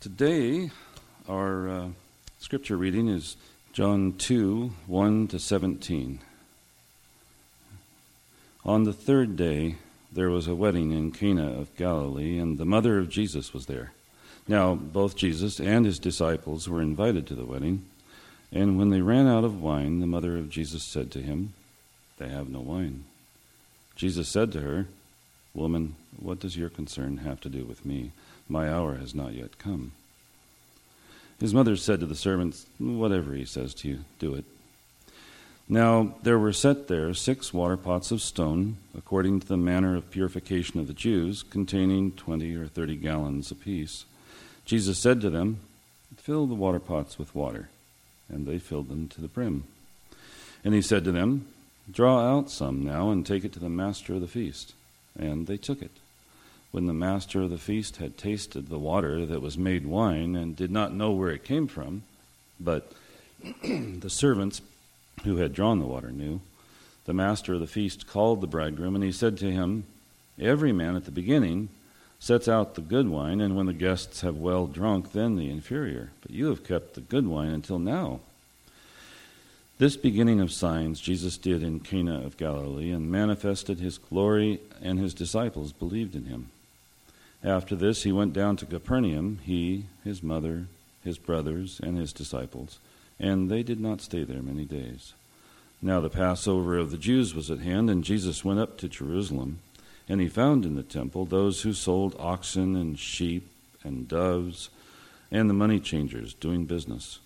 Today, our uh, scripture reading is John 2 1 to 17. On the third day, there was a wedding in Cana of Galilee, and the mother of Jesus was there. Now, both Jesus and his disciples were invited to the wedding. And when they ran out of wine, the mother of Jesus said to him, They have no wine. Jesus said to her, Woman, what does your concern have to do with me? My hour has not yet come. His mother said to the servants, Whatever he says to you, do it. Now there were set there six water pots of stone, according to the manner of purification of the Jews, containing twenty or thirty gallons apiece. Jesus said to them, Fill the water pots with water. And they filled them to the brim. And he said to them, Draw out some now and take it to the master of the feast. And they took it. When the master of the feast had tasted the water that was made wine and did not know where it came from, but the servants who had drawn the water knew, the master of the feast called the bridegroom, and he said to him, Every man at the beginning sets out the good wine, and when the guests have well drunk, then the inferior. But you have kept the good wine until now. This beginning of signs Jesus did in Cana of Galilee and manifested his glory, and his disciples believed in him. After this, he went down to Capernaum, he, his mother, his brothers, and his disciples, and they did not stay there many days. Now the Passover of the Jews was at hand, and Jesus went up to Jerusalem. And he found in the temple those who sold oxen and sheep and doves, and the money changers doing business.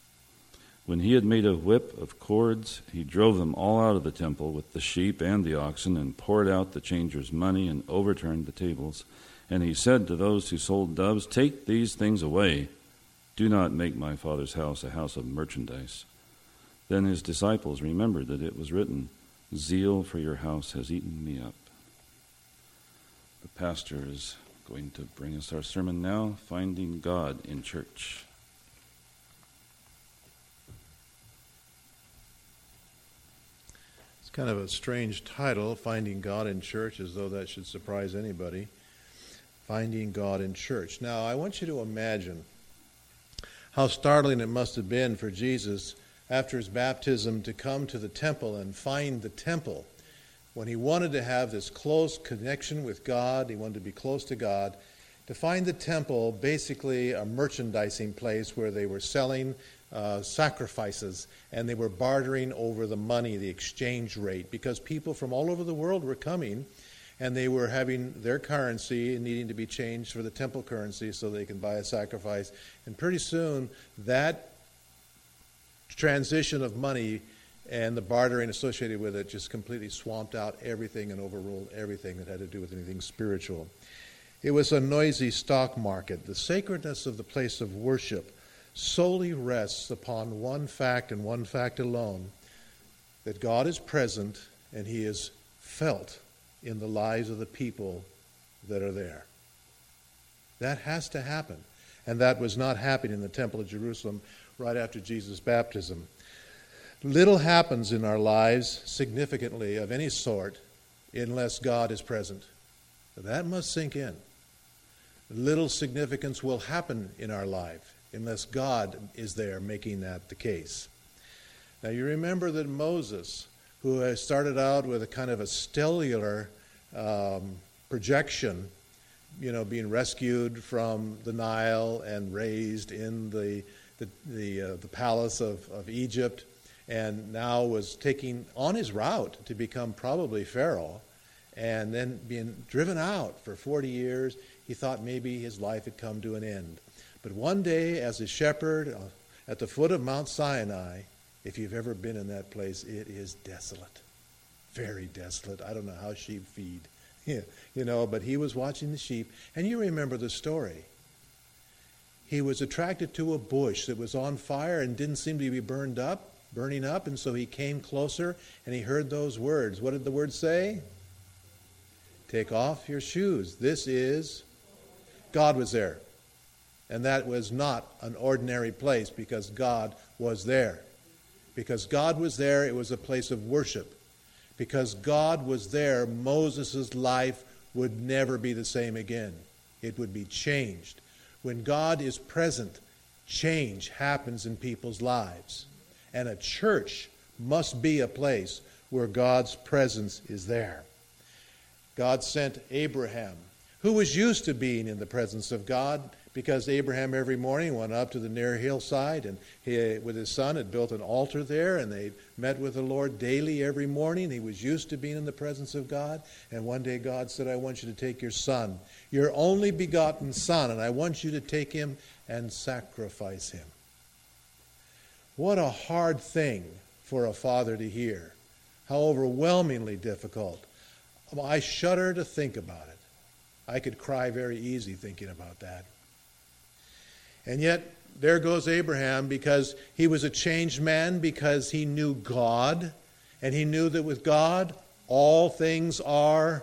When he had made a whip of cords, he drove them all out of the temple with the sheep and the oxen, and poured out the changers' money, and overturned the tables. And he said to those who sold doves, Take these things away. Do not make my father's house a house of merchandise. Then his disciples remembered that it was written, Zeal for your house has eaten me up. The pastor is going to bring us our sermon now Finding God in Church. It's kind of a strange title, Finding God in Church, as though that should surprise anybody. Finding God in Church. Now, I want you to imagine how startling it must have been for Jesus after his baptism to come to the temple and find the temple when he wanted to have this close connection with God, he wanted to be close to God, to find the temple basically a merchandising place where they were selling uh, sacrifices and they were bartering over the money, the exchange rate, because people from all over the world were coming and they were having their currency needing to be changed for the temple currency so they can buy a sacrifice. And pretty soon, that transition of money and the bartering associated with it just completely swamped out everything and overruled everything that had to do with anything spiritual. It was a noisy stock market. The sacredness of the place of worship solely rests upon one fact and one fact alone that God is present and He is felt in the lives of the people that are there. That has to happen. And that was not happening in the Temple of Jerusalem right after Jesus' baptism. Little happens in our lives significantly of any sort unless God is present. That must sink in. Little significance will happen in our life unless God is there making that the case. Now, you remember that Moses, who started out with a kind of a stellar um, projection, you know, being rescued from the Nile and raised in the, the, the, uh, the palace of, of Egypt and now was taking on his route to become probably Pharaoh, and then being driven out for 40 years. He thought maybe his life had come to an end. But one day, as a shepherd uh, at the foot of Mount Sinai, if you've ever been in that place, it is desolate. Very desolate. I don't know how sheep feed. You know, but he was watching the sheep. And you remember the story. He was attracted to a bush that was on fire and didn't seem to be burned up burning up, and so he came closer and he heard those words. What did the words say? Take off your shoes. This is God was there. And that was not an ordinary place because God was there. Because God was there, it was a place of worship. Because God was there, Moses' life would never be the same again. It would be changed. When God is present, change happens in people's lives. And a church must be a place where God's presence is there. God sent Abraham, who was used to being in the presence of God, because Abraham every morning went up to the near hillside and he, with his son, had built an altar there, and they met with the Lord daily every morning. He was used to being in the presence of God. And one day God said, I want you to take your son, your only begotten son, and I want you to take him and sacrifice him. What a hard thing for a father to hear. How overwhelmingly difficult. I shudder to think about it. I could cry very easy thinking about that. And yet, there goes Abraham because he was a changed man, because he knew God, and he knew that with God, all things are.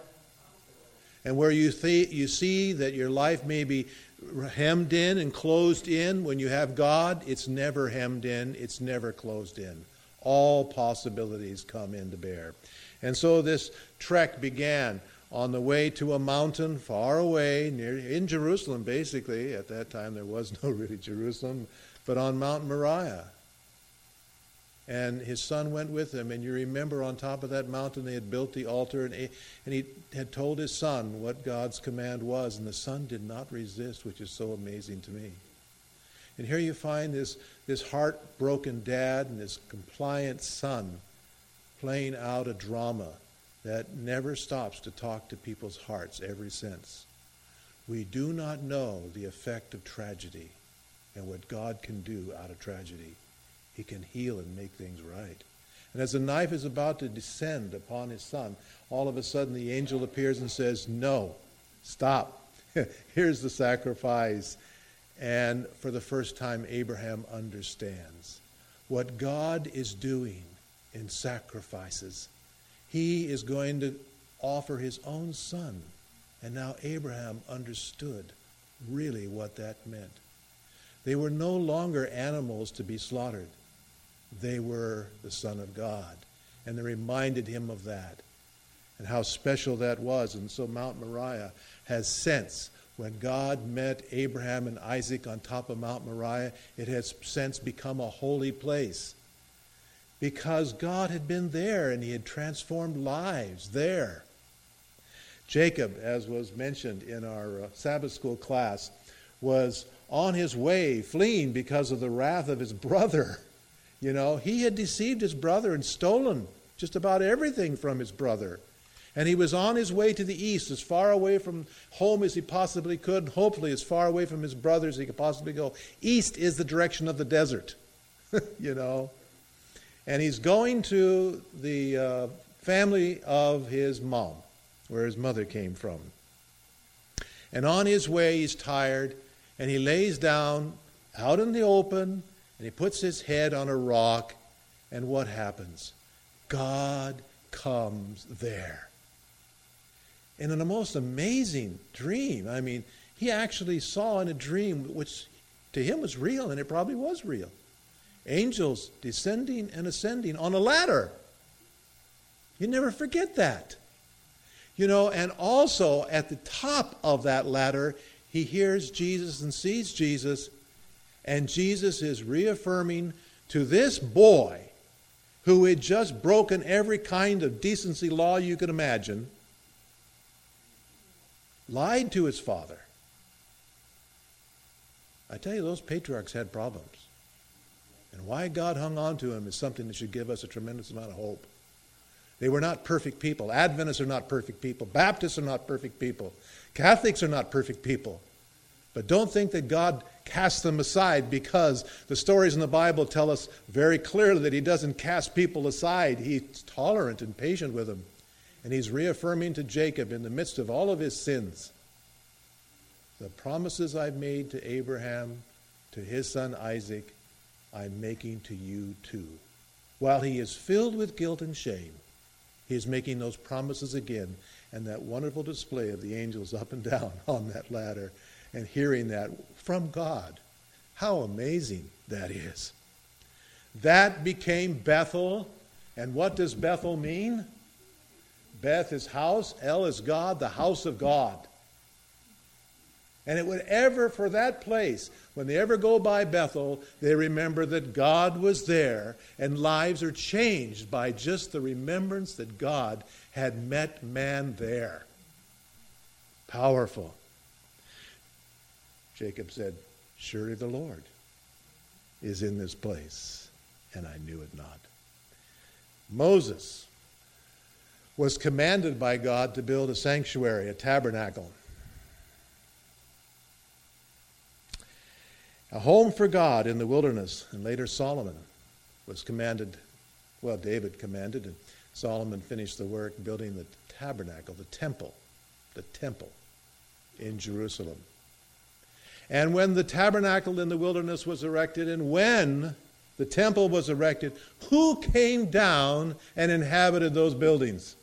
And where you, th- you see that your life may be hemmed in and closed in, when you have God, it's never hemmed in, it's never closed in. All possibilities come into bear. And so this trek began on the way to a mountain far away, near in Jerusalem, basically. At that time, there was no really Jerusalem, but on Mount Moriah. And his son went with him. And you remember on top of that mountain, they had built the altar, and, and he had told his son what God's command was. And the son did not resist, which is so amazing to me. And here you find this, this heartbroken dad and this compliant son playing out a drama that never stops to talk to people's hearts ever since. We do not know the effect of tragedy and what God can do out of tragedy. He can heal and make things right. And as the knife is about to descend upon his son, all of a sudden the angel appears and says, No, stop. Here's the sacrifice. And for the first time, Abraham understands what God is doing in sacrifices he is going to offer his own son. And now Abraham understood really what that meant. They were no longer animals to be slaughtered, they were the Son of God. And they reminded him of that and how special that was. And so Mount Moriah has since, when God met Abraham and Isaac on top of Mount Moriah, it has since become a holy place because God had been there and he had transformed lives there. Jacob, as was mentioned in our uh, Sabbath school class, was on his way fleeing because of the wrath of his brother. You know, he had deceived his brother and stolen just about everything from his brother. And he was on his way to the east, as far away from home as he possibly could, and hopefully as far away from his brothers as he could possibly go. East is the direction of the desert, you know. And he's going to the uh, family of his mom, where his mother came from. And on his way, he's tired, and he lays down out in the open, and he puts his head on a rock, and what happens? God comes there. And in a most amazing dream, I mean, he actually saw in a dream, which to him was real, and it probably was real angels descending and ascending on a ladder. You never forget that. You know, and also at the top of that ladder, he hears Jesus and sees Jesus, and Jesus is reaffirming to this boy who had just broken every kind of decency law you could imagine, lied to his father. I tell you, those patriarchs had problems. And why God hung on to him is something that should give us a tremendous amount of hope. They were not perfect people. Adventists are not perfect people. Baptists are not perfect people. Catholics are not perfect people. But don't think that God casts them aside because the stories in the Bible tell us very clearly that He doesn't cast people aside. He's tolerant and patient with them. And He's reaffirming to Jacob in the midst of all of his sins the promises I've made to Abraham, to his son Isaac, I'm making to you too. While he is filled with guilt and shame, he is making those promises again, and that wonderful display of the angels up and down on that ladder and hearing that from God. How amazing that is. That became Bethel. And what does Bethel mean? Beth is house, El is God, the house of God. And it would ever, for that place, when they ever go by Bethel, they remember that God was there, and lives are changed by just the remembrance that God had met man there. Powerful. Jacob said, Surely the Lord is in this place, and I knew it not. Moses was commanded by God to build a sanctuary, a tabernacle. A home for God in the wilderness, and later Solomon was commanded, well, David commanded, and Solomon finished the work building the tabernacle, the temple, the temple in Jerusalem. And when the tabernacle in the wilderness was erected, and when the temple was erected, who came down and inhabited those buildings?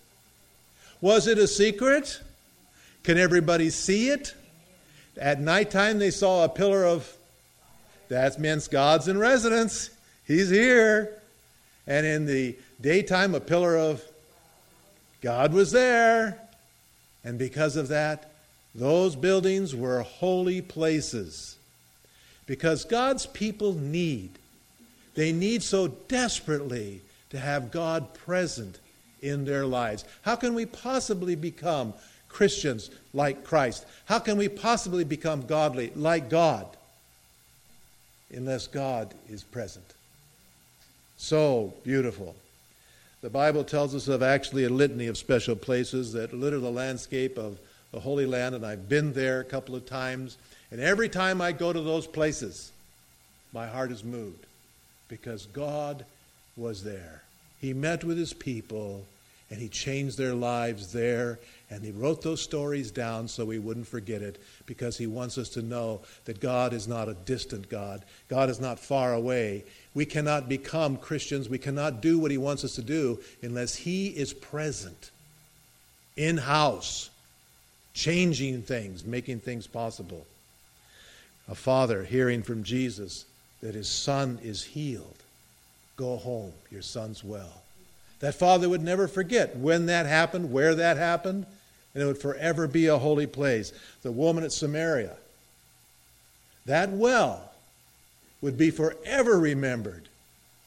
Was it a secret? Can everybody see it? At nighttime, they saw a pillar of that means God's in residence. He's here. And in the daytime, a pillar of God was there. And because of that, those buildings were holy places. Because God's people need, they need so desperately to have God present in their lives. How can we possibly become Christians like Christ? How can we possibly become godly like God? Unless God is present. So beautiful. The Bible tells us of actually a litany of special places that litter the landscape of the Holy Land, and I've been there a couple of times. And every time I go to those places, my heart is moved because God was there. He met with his people and he changed their lives there and he wrote those stories down so we wouldn't forget it because he wants us to know that God is not a distant God. God is not far away. We cannot become Christians. We cannot do what he wants us to do unless he is present, in house, changing things, making things possible. A father hearing from Jesus that his son is healed. Go home, your son's well. That father would never forget when that happened, where that happened, and it would forever be a holy place. The woman at Samaria, that well would be forever remembered,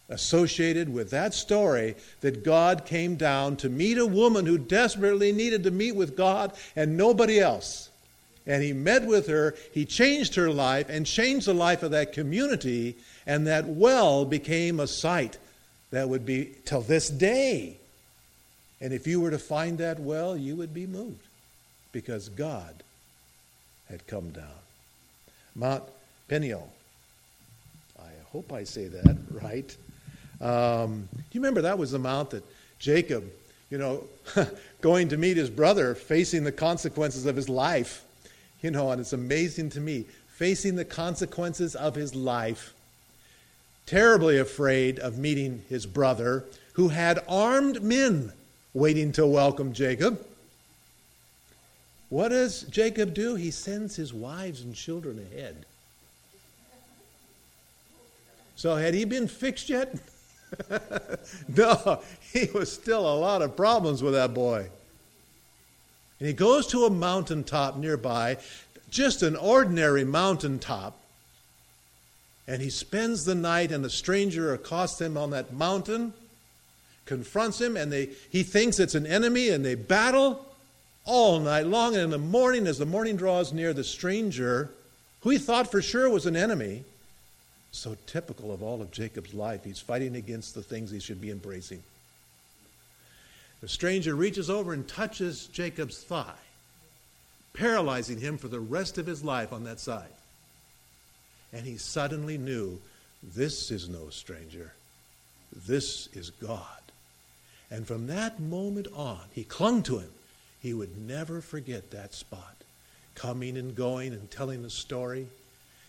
associated with that story that God came down to meet a woman who desperately needed to meet with God and nobody else. And he met with her, he changed her life, and changed the life of that community, and that well became a site that would be till this day and if you were to find that well, you would be moved because God had come down. Mount Peniel. I hope I say that right. Um, you remember that was the mount that Jacob, you know, going to meet his brother, facing the consequences of his life. You know, and it's amazing to me, facing the consequences of his life, terribly afraid of meeting his brother, who had armed men waiting to welcome Jacob. What does Jacob do? He sends his wives and children ahead. So, had he been fixed yet? no, he was still a lot of problems with that boy. And he goes to a mountaintop nearby, just an ordinary mountaintop, and he spends the night, and a stranger accosts him on that mountain confronts him, and they, he thinks it's an enemy, and they battle all night long. And in the morning, as the morning draws near, the stranger, who he thought for sure was an enemy, so typical of all of Jacob's life, he's fighting against the things he should be embracing. The stranger reaches over and touches Jacob's thigh, paralyzing him for the rest of his life on that side. And he suddenly knew this is no stranger. This is God. And from that moment on, he clung to him. He would never forget that spot, coming and going and telling the story.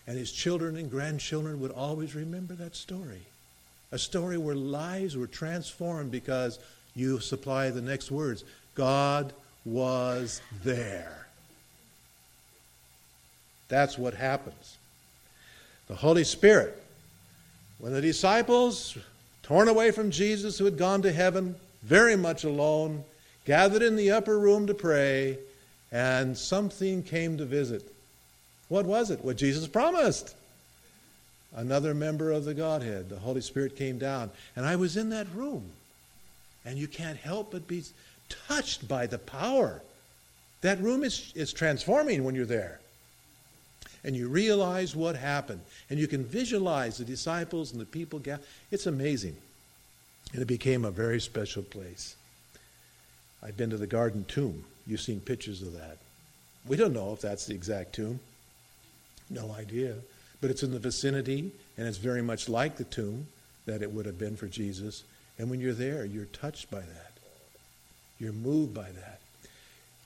And his children and grandchildren would always remember that story. A story where lives were transformed because you supply the next words God was there. That's what happens. The Holy Spirit, when the disciples, torn away from Jesus who had gone to heaven, very much alone, gathered in the upper room to pray, and something came to visit. What was it? What Jesus promised. Another member of the Godhead, the Holy Spirit came down, and I was in that room. And you can't help but be touched by the power. That room is, is transforming when you're there. And you realize what happened. And you can visualize the disciples and the people. It's amazing. And it became a very special place. I've been to the Garden Tomb. You've seen pictures of that. We don't know if that's the exact tomb. No idea. But it's in the vicinity, and it's very much like the tomb that it would have been for Jesus. And when you're there, you're touched by that. You're moved by that.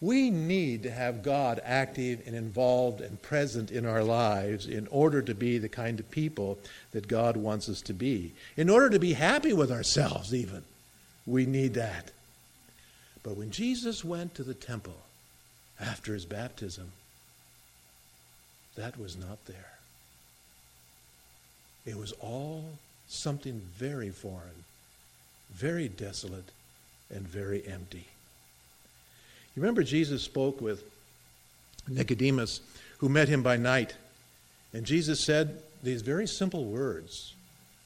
We need to have God active and involved and present in our lives in order to be the kind of people that God wants us to be. In order to be happy with ourselves, even, we need that. But when Jesus went to the temple after his baptism, that was not there. It was all something very foreign, very desolate, and very empty. You remember Jesus spoke with Nicodemus, who met him by night, and Jesus said these very simple words,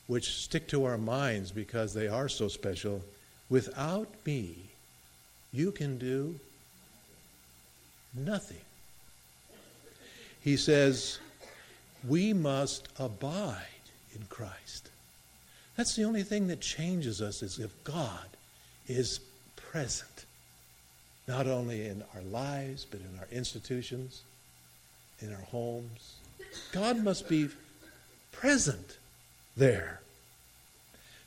which stick to our minds because they are so special Without me, you can do nothing. He says, we must abide in Christ. That's the only thing that changes us is if God is present, not only in our lives, but in our institutions, in our homes. God must be present there.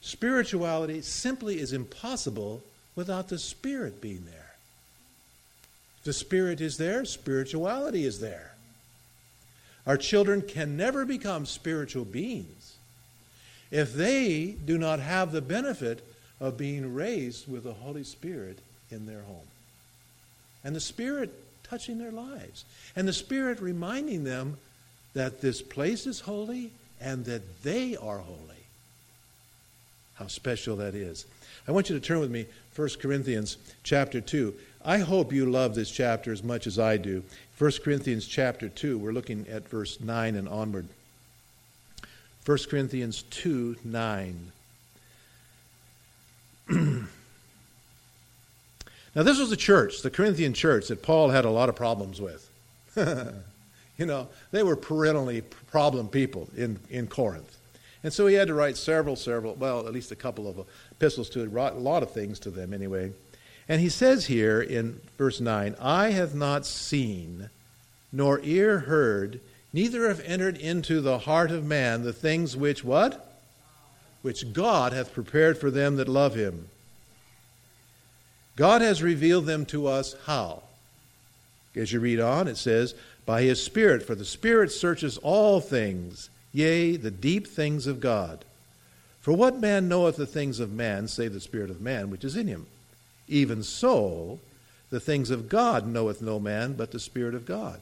Spirituality simply is impossible without the Spirit being there. The Spirit is there, spirituality is there. Our children can never become spiritual beings if they do not have the benefit of being raised with the Holy Spirit in their home. And the Spirit touching their lives. And the Spirit reminding them that this place is holy and that they are holy. How special that is. I want you to turn with me 1 Corinthians chapter 2. I hope you love this chapter as much as I do. 1 Corinthians chapter 2, we're looking at verse 9 and onward. 1 Corinthians 2 9. now, this was the church, the Corinthian church, that Paul had a lot of problems with. you know, they were perennially problem people in, in Corinth. And so he had to write several, several, well, at least a couple of epistles to a lot of things to them anyway. And he says here in verse 9, Eye have not seen, nor ear heard, neither have entered into the heart of man the things which what? Which God hath prepared for them that love him. God has revealed them to us how? As you read on, it says, By his Spirit, for the Spirit searches all things, yea, the deep things of God. For what man knoweth the things of man, save the Spirit of man which is in him? Even so, the things of God knoweth no man but the Spirit of God.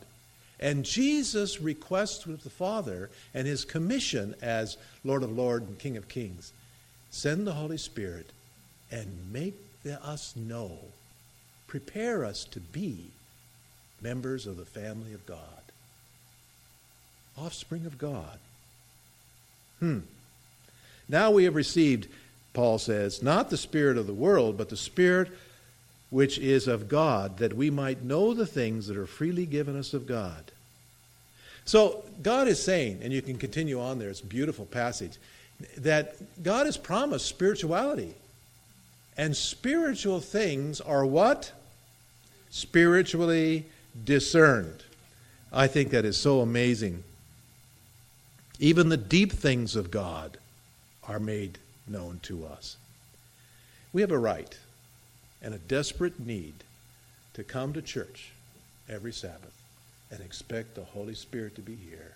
And Jesus requests with the Father and his commission as Lord of Lords and King of Kings send the Holy Spirit and make us know, prepare us to be members of the family of God, offspring of God. Hmm. Now we have received, Paul says, not the Spirit of the world, but the Spirit which is of God, that we might know the things that are freely given us of God. So God is saying, and you can continue on there, it's a beautiful passage, that God has promised spirituality. And spiritual things are what? Spiritually discerned. I think that is so amazing. Even the deep things of God are made known to us. We have a right and a desperate need to come to church every Sabbath and expect the Holy Spirit to be here.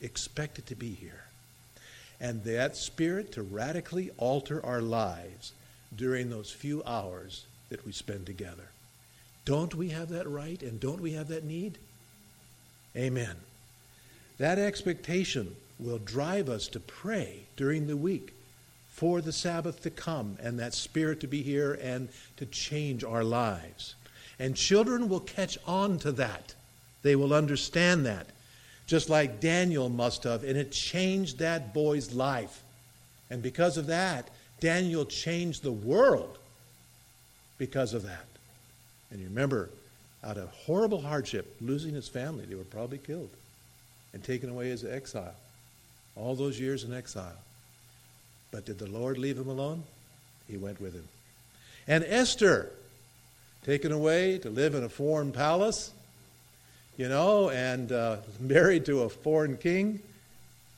Expect it to be here. And that Spirit to radically alter our lives during those few hours that we spend together. Don't we have that right and don't we have that need? Amen. That expectation will drive us to pray during the week for the Sabbath to come and that Spirit to be here and to change our lives. And children will catch on to that They will understand that. Just like Daniel must have, and it changed that boy's life. And because of that, Daniel changed the world because of that. And you remember, out of horrible hardship, losing his family, they were probably killed and taken away as exile. All those years in exile. But did the Lord leave him alone? He went with him. And Esther, taken away to live in a foreign palace, you know, and uh, married to a foreign king.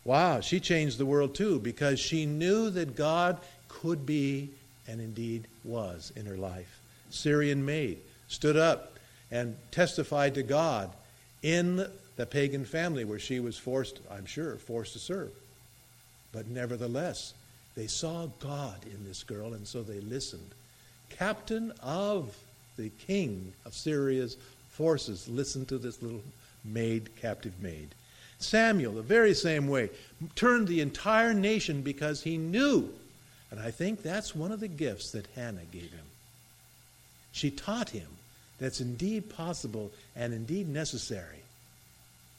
Wow, she changed the world too because she knew that God could be and indeed was in her life. Syrian maid stood up and testified to God in the pagan family where she was forced, I'm sure, forced to serve. But nevertheless, they saw God in this girl, and so they listened. Captain of the king of Syria's forces Listen to this little maid, captive maid. Samuel, the very same way, turned the entire nation because he knew. And I think that's one of the gifts that Hannah gave him. She taught him that's indeed possible and indeed necessary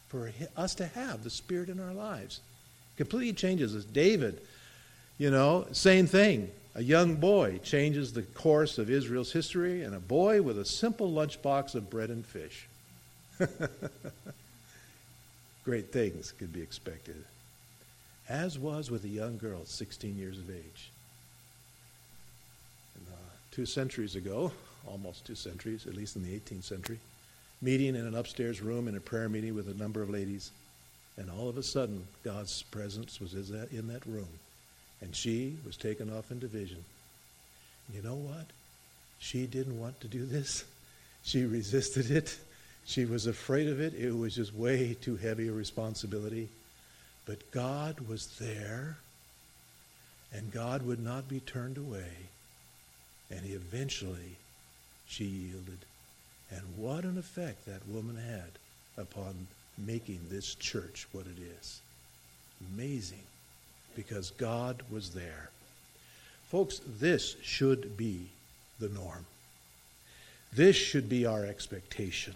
for us to have the Spirit in our lives. Completely changes us. David, you know, same thing. A young boy changes the course of Israel's history, and a boy with a simple lunchbox of bread and fish. Great things could be expected. As was with a young girl, 16 years of age. And, uh, two centuries ago, almost two centuries, at least in the 18th century, meeting in an upstairs room in a prayer meeting with a number of ladies. And all of a sudden, God's presence was in that room. And she was taken off into vision. You know what? She didn't want to do this. She resisted it. She was afraid of it. It was just way too heavy a responsibility. But God was there, and God would not be turned away. And he eventually she yielded. And what an effect that woman had upon making this church what it is. Amazing. Because God was there. Folks, this should be the norm. This should be our expectation.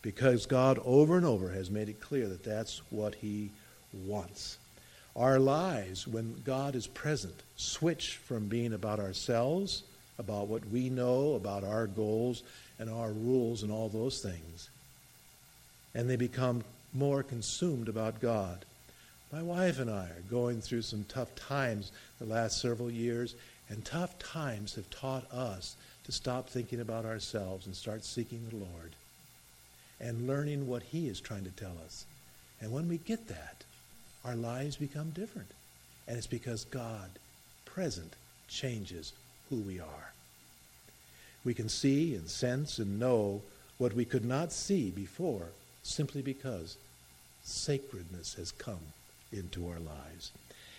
Because God over and over has made it clear that that's what He wants. Our lives, when God is present, switch from being about ourselves about what we know, about our goals and our rules and all those things. And they become more consumed about God. My wife and I are going through some tough times the last several years, and tough times have taught us to stop thinking about ourselves and start seeking the Lord and learning what He is trying to tell us. And when we get that, our lives become different. And it's because God, present, changes who we are. We can see and sense and know what we could not see before simply because sacredness has come into our lives.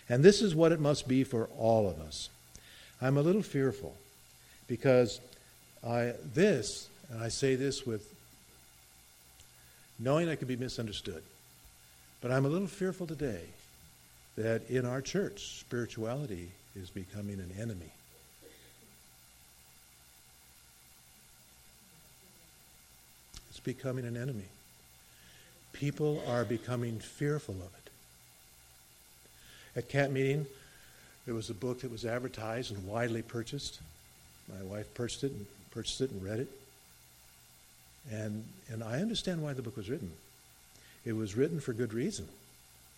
And this is what it must be for all of us. I'm a little fearful because I, this, and I say this with knowing I could be misunderstood, but I'm a little fearful today that in our church, spirituality is becoming an enemy. It's becoming an enemy. People are becoming fearful of it. At camp meeting, there was a book that was advertised and widely purchased. My wife purchased it and purchased it and read it. And, and I understand why the book was written. It was written for good reason.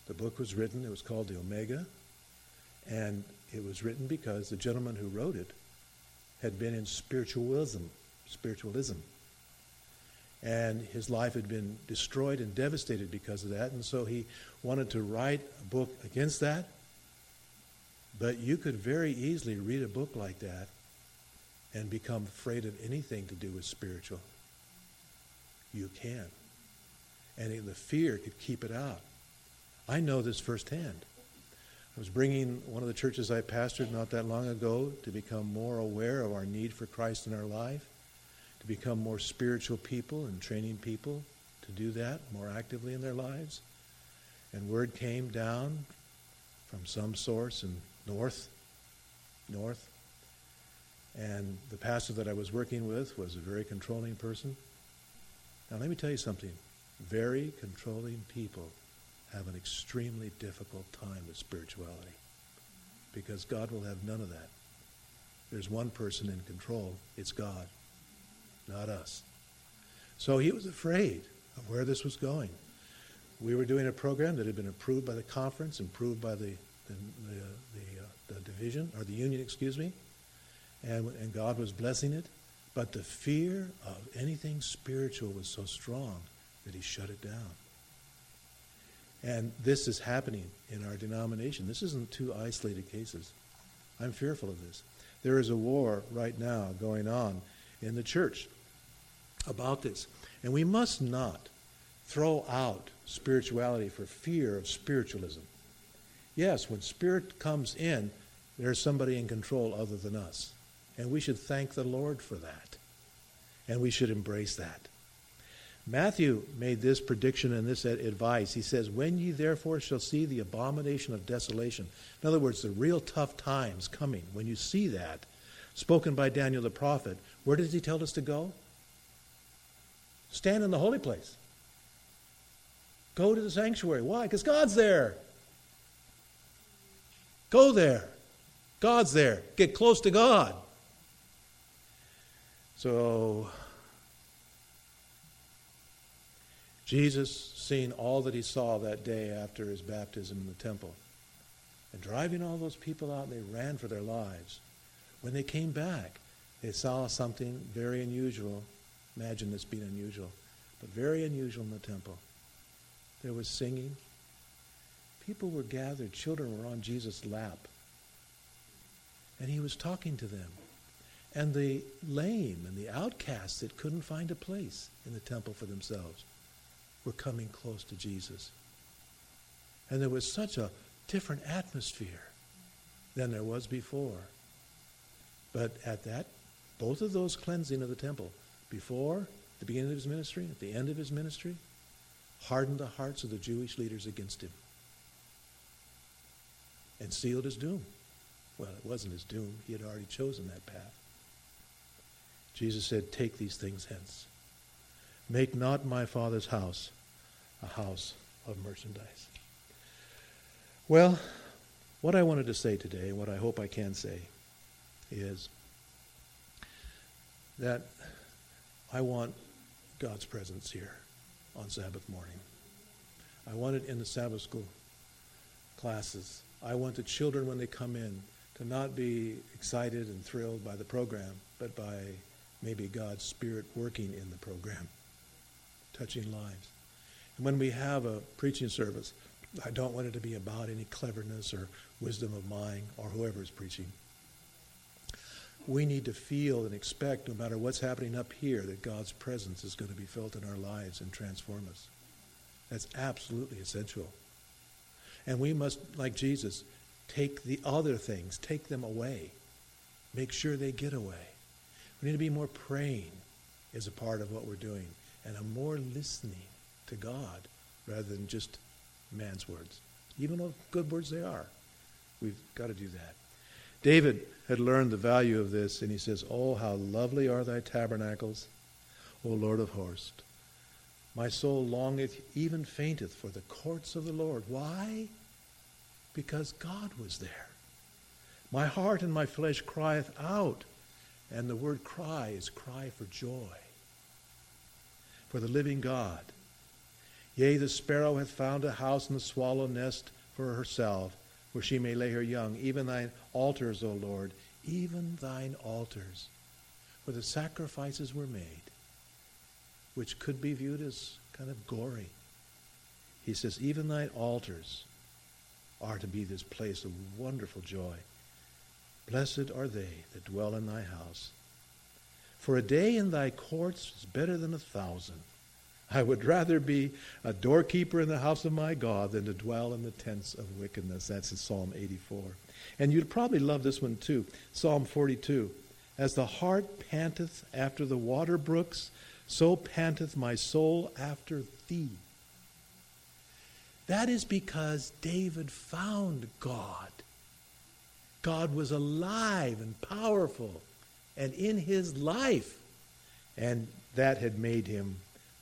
The book was written, it was called The Omega, and it was written because the gentleman who wrote it had been in spiritualism, spiritualism and his life had been destroyed and devastated because of that. And so he wanted to write a book against that. But you could very easily read a book like that and become afraid of anything to do with spiritual. You can. And the fear could keep it out. I know this firsthand. I was bringing one of the churches I pastored not that long ago to become more aware of our need for Christ in our life to become more spiritual people and training people to do that more actively in their lives. And word came down from some source in north, north. And the pastor that I was working with was a very controlling person. Now, let me tell you something. very controlling people have an extremely difficult time with spirituality because God will have none of that. There's one person in control, it's God, not us. So he was afraid of where this was going. We were doing a program that had been approved by the conference, approved by the, the, the, the, uh, the division, or the union, excuse me, and, and God was blessing it. But the fear of anything spiritual was so strong that he shut it down. And this is happening in our denomination. This isn't two isolated cases. I'm fearful of this. There is a war right now going on in the church about this. And we must not throw out spirituality for fear of spiritualism. Yes, when spirit comes in, there's somebody in control other than us. And we should thank the Lord for that. And we should embrace that. Matthew made this prediction and this advice. He says, When ye therefore shall see the abomination of desolation, in other words, the real tough times coming, when you see that, spoken by Daniel the prophet, where does he tell us to go? Stand in the holy place. Go to the sanctuary. Why? Because God's there. Go there. God's there. Get close to God. So, Jesus, seeing all that he saw that day after his baptism in the temple, and driving all those people out, and they ran for their lives. When they came back, they saw something very unusual. Imagine this being unusual, but very unusual in the temple. There was singing. People were gathered. Children were on Jesus' lap. And he was talking to them. And the lame and the outcasts that couldn't find a place in the temple for themselves were coming close to Jesus. And there was such a different atmosphere than there was before. But at that, both of those cleansing of the temple, before the beginning of his ministry, at the end of his ministry, hardened the hearts of the Jewish leaders against him and sealed his doom. Well, it wasn't his doom. He had already chosen that path. Jesus said, Take these things hence. Make not my Father's house a house of merchandise. Well, what I wanted to say today, and what I hope I can say, is that I want God's presence here on Sabbath morning. I want it in the Sabbath school classes. I want the children, when they come in, to not be excited and thrilled by the program, but by maybe God's Spirit working in the program, touching lives. And when we have a preaching service, I don't want it to be about any cleverness or wisdom of mine or whoever is preaching. We need to feel and expect, no matter what's happening up here, that God's presence is going to be felt in our lives and transform us. That's absolutely essential. And we must, like Jesus, take the other things, take them away. Make sure they get away. We need to be more praying as a part of what we're doing and a more listening to God rather than just man's words. Even though good words they are. We've got to do that. David had learned the value of this, and he says, Oh, how lovely are thy tabernacles, O Lord of hosts. My soul longeth, even fainteth, for the courts of the Lord. Why? Because God was there. My heart and my flesh crieth out and the word cry is cry for joy, for the living God. Yea, the sparrow hath found a house and the swallow nest for herself, where she may lay her young. Even thine altars, O Lord, even thine altars, where the sacrifices were made, which could be viewed as kind of gory. He says, even thine altars are to be this place of wonderful joy. Blessed are they that dwell in thy house. For a day in thy courts is better than a thousand. I would rather be a doorkeeper in the house of my God than to dwell in the tents of wickedness. That's in Psalm 84. And you'd probably love this one too. Psalm 42. As the hart panteth after the water brooks, so panteth my soul after thee. That is because David found God. God was alive and powerful and in his life. And that had made him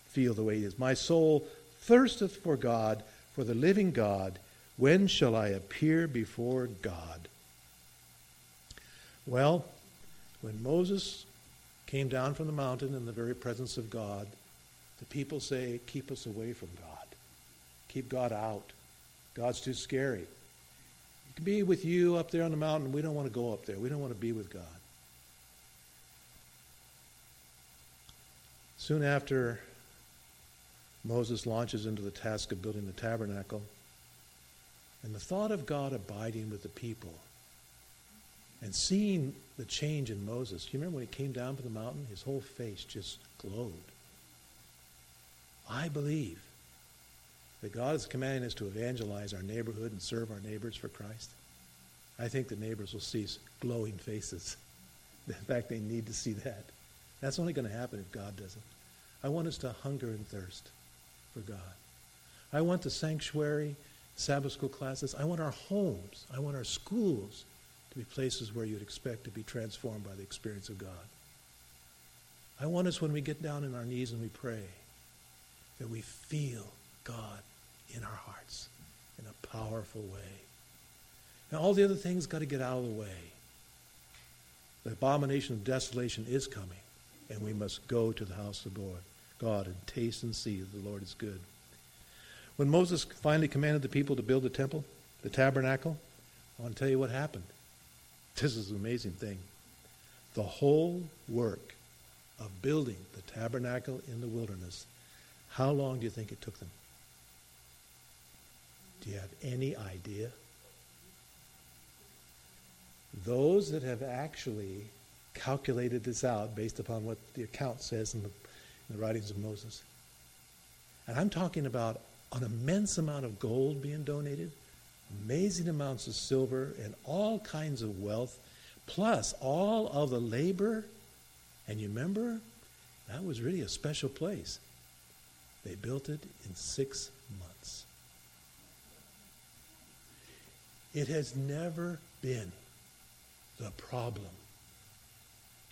feel the way he is. My soul thirsteth for God, for the living God. When shall I appear before God? Well, when Moses came down from the mountain in the very presence of God, the people say, Keep us away from God. Keep God out. God's too scary. He can be with you up there on the mountain. We don't want to go up there. We don't want to be with God. Soon after Moses launches into the task of building the tabernacle, and the thought of God abiding with the people and seeing the change in Moses. You remember when he came down from the mountain? His whole face just glowed. I believe that God is commanding us to evangelize our neighborhood and serve our neighbors for Christ. I think the neighbors will see glowing faces. In fact, they need to see that. That's only going to happen if God doesn't. I want us to hunger and thirst for God. I want the sanctuary, Sabbath school classes. I want our homes. I want our schools to be places where you'd expect to be transformed by the experience of God. I want us when we get down on our knees and we pray that we feel God in our hearts in a powerful way. Now, all the other things got to get out of the way. The abomination of desolation is coming, and we must go to the house of God, God and taste and see that the Lord is good. When Moses finally commanded the people to build the temple, the tabernacle, I want to tell you what happened. This is an amazing thing. The whole work of building the tabernacle in the wilderness, how long do you think it took them? Do you have any idea? Those that have actually calculated this out based upon what the account says in the, in the writings of Moses. And I'm talking about an immense amount of gold being donated, amazing amounts of silver, and all kinds of wealth, plus all of the labor. And you remember, that was really a special place. They built it in six months. It has never been the problem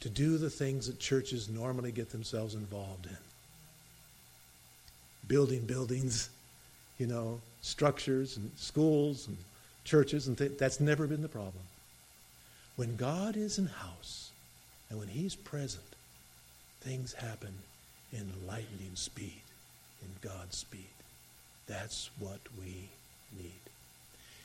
to do the things that churches normally get themselves involved in building buildings, you know, structures and schools and churches, and th- that's never been the problem. When God is in house and when He's present, things happen in lightning speed, in God's speed. That's what we need.